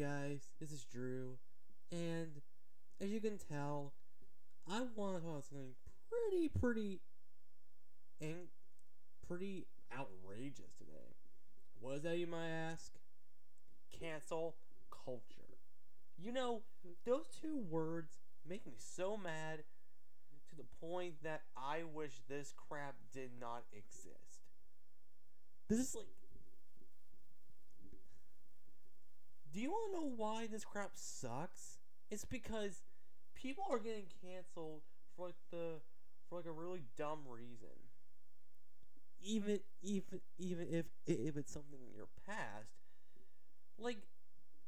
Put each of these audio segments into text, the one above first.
guys, this is Drew, and as you can tell, I want to talk about something pretty, pretty, and pretty outrageous today. What is that, you might ask? Cancel culture. You know, those two words make me so mad to the point that I wish this crap did not exist. This is like. Do you want to know why this crap sucks? It's because people are getting canceled for like the for like a really dumb reason. Even even even if if it's something in your past, like,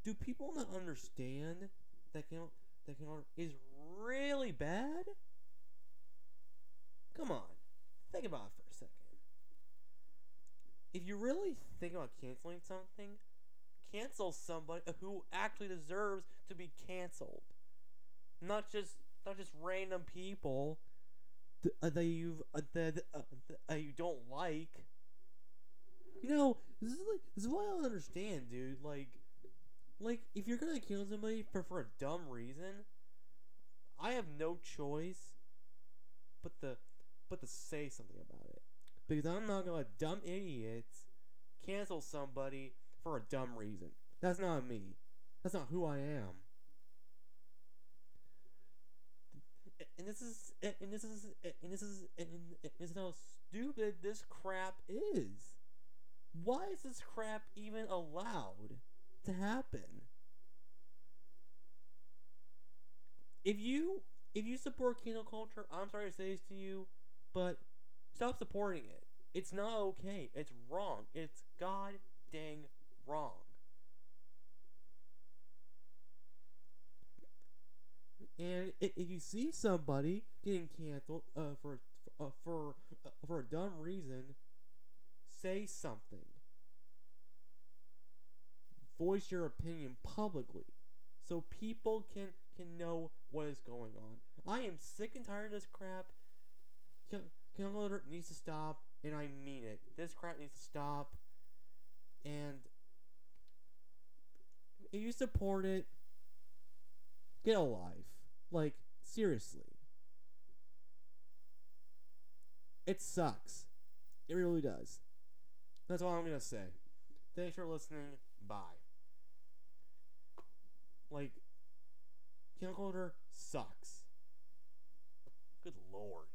do people not understand that can that can is really bad? Come on, think about it for a second. If you really think about canceling something, cancel somebody who actually deserves to be canceled. Not just not just random people uh, that you've uh, that uh, uh, you don't like. You know, this is like this is what I don't understand, dude. Like, like if you're gonna kill somebody for for a dumb reason, I have no choice but to but to say something about it because I'm not gonna let dumb idiots cancel somebody for a dumb reason. That's not me. That's not who I am. And this is and this is and this is and this is how stupid this crap is. Why is this crap even allowed to happen? If you if you support cancel culture, I'm sorry to say this to you, but stop supporting it. It's not okay. It's wrong. It's god dang wrong. And if you see somebody getting canceled uh, for uh, for uh, for a dumb reason, say something. Voice your opinion publicly, so people can can know what is going on. I am sick and tired of this crap. Cancel needs to stop, and I mean it. This crap needs to stop. And if you support it, get a life. Like, seriously. It sucks. It really does. That's all I'm gonna say. Thanks for listening. Bye. Like, cancel culture sucks. Good lord.